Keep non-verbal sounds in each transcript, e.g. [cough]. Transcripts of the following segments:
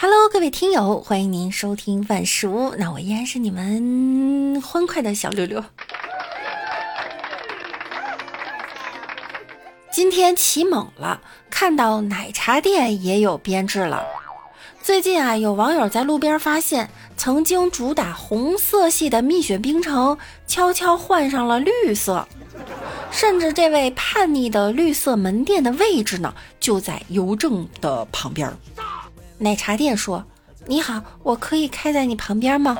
Hello，各位听友，欢迎您收听万事屋。那我依然是你们欢快的小六六。今天起猛了，看到奶茶店也有编制了。最近啊，有网友在路边发现，曾经主打红色系的蜜雪冰城，悄悄换上了绿色。甚至这位叛逆的绿色门店的位置呢，就在邮政的旁边。奶茶店说：“你好，我可以开在你旁边吗？”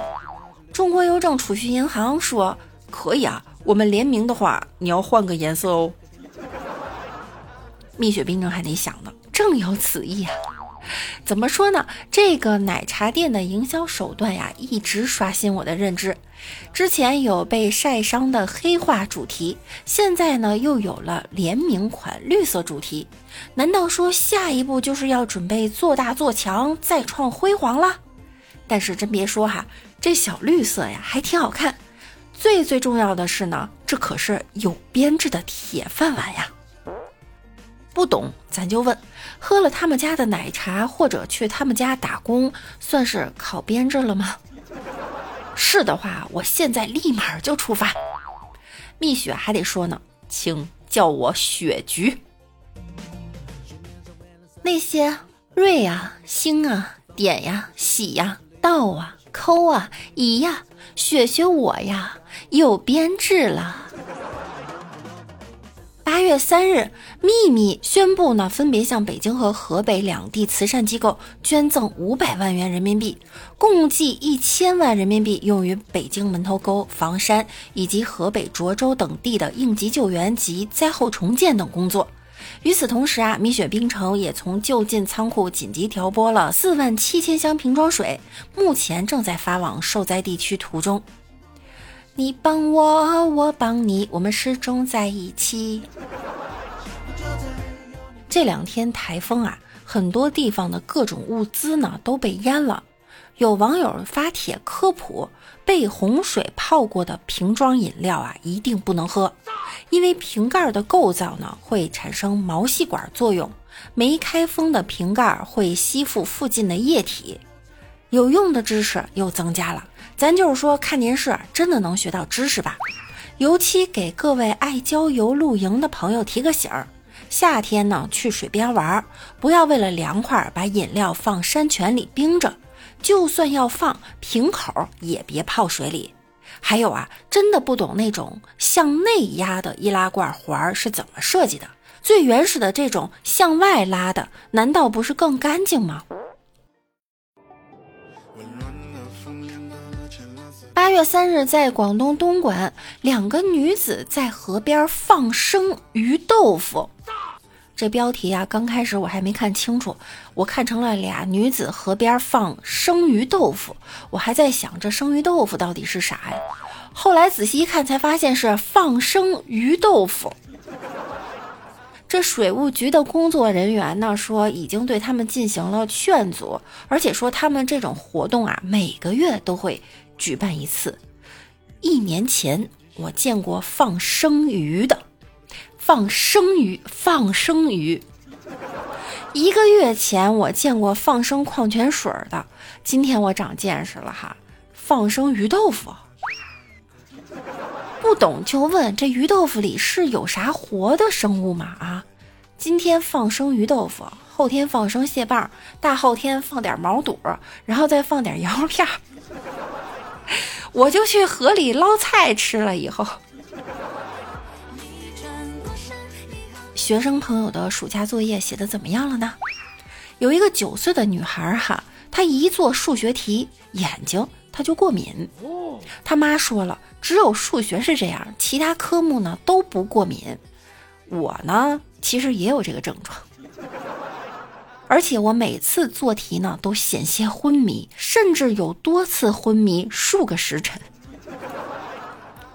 中国邮政储蓄银行说：“可以啊，我们联名的话，你要换个颜色哦。”蜜雪冰城还得想呢，正有此意啊。怎么说呢？这个奶茶店的营销手段呀，一直刷新我的认知。之前有被晒伤的黑化主题，现在呢又有了联名款绿色主题。难道说下一步就是要准备做大做强，再创辉煌了？但是真别说哈，这小绿色呀还挺好看。最最重要的是呢，这可是有编制的铁饭碗呀。不懂咱就问，喝了他们家的奶茶或者去他们家打工，算是考编制了吗？是的话，我现在立马就出发。蜜雪还得说呢，请叫我雪菊。那些瑞呀、星啊、点呀、喜呀、到啊、抠啊、姨呀、雪雪我呀，有编制了。月三日，秘密宣布呢，分别向北京和河北两地慈善机构捐赠五百万元人民币，共计一千万人民币，用于北京门头沟、房山以及河北涿州等地的应急救援及灾后重建等工作。与此同时啊，蜜雪冰城也从就近仓库紧急调拨了四万七千箱瓶装水，目前正在发往受灾地区途中。你帮我，我帮你，我们始终在一起。这两天台风啊，很多地方的各种物资呢都被淹了。有网友发帖科普：被洪水泡过的瓶装饮料啊，一定不能喝，因为瓶盖的构造呢会产生毛细管作用，没开封的瓶盖会吸附附近的液体。有用的知识又增加了。咱就是说，看电视真的能学到知识吧？尤其给各位爱郊游露营的朋友提个醒儿：夏天呢，去水边玩，不要为了凉快把饮料放山泉里冰着，就算要放瓶口，也别泡水里。还有啊，真的不懂那种向内压的易拉罐环是怎么设计的？最原始的这种向外拉的，难道不是更干净吗？八月三日，在广东东莞，两个女子在河边放生鱼豆腐。这标题啊，刚开始我还没看清楚，我看成了俩女子河边放生鱼豆腐，我还在想这生鱼豆腐到底是啥呀？后来仔细一看，才发现是放生鱼豆腐。这水务局的工作人员呢说，已经对他们进行了劝阻，而且说他们这种活动啊，每个月都会。举办一次。一年前我见过放生鱼的，放生鱼，放生鱼。一个月前我见过放生矿泉水的，今天我长见识了哈，放生鱼豆腐。不懂就问，这鱼豆腐里是有啥活的生物吗？啊，今天放生鱼豆腐，后天放生蟹棒，大后天放点毛肚，然后再放点 [laughs] 羊肉片。我就去河里捞菜吃了。以后，学生朋友的暑假作业写的怎么样了呢？有一个九岁的女孩哈，她一做数学题，眼睛她就过敏。他妈说了，只有数学是这样，其他科目呢都不过敏。我呢，其实也有这个症状。而且我每次做题呢，都险些昏迷，甚至有多次昏迷数个时辰。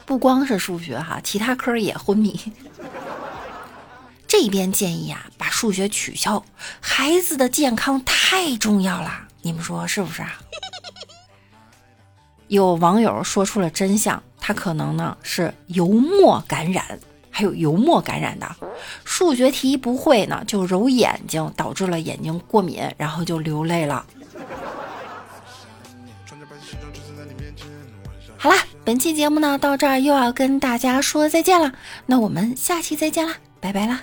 不光是数学哈，其他科也昏迷。这边建议啊，把数学取消，孩子的健康太重要了，你们说是不是啊？[laughs] 有网友说出了真相，他可能呢是油墨感染。还有油墨感染的，数学题不会呢，就揉眼睛，导致了眼睛过敏，然后就流泪了。好啦，本期节目呢到这儿又要跟大家说再见了，那我们下期再见啦，拜拜啦。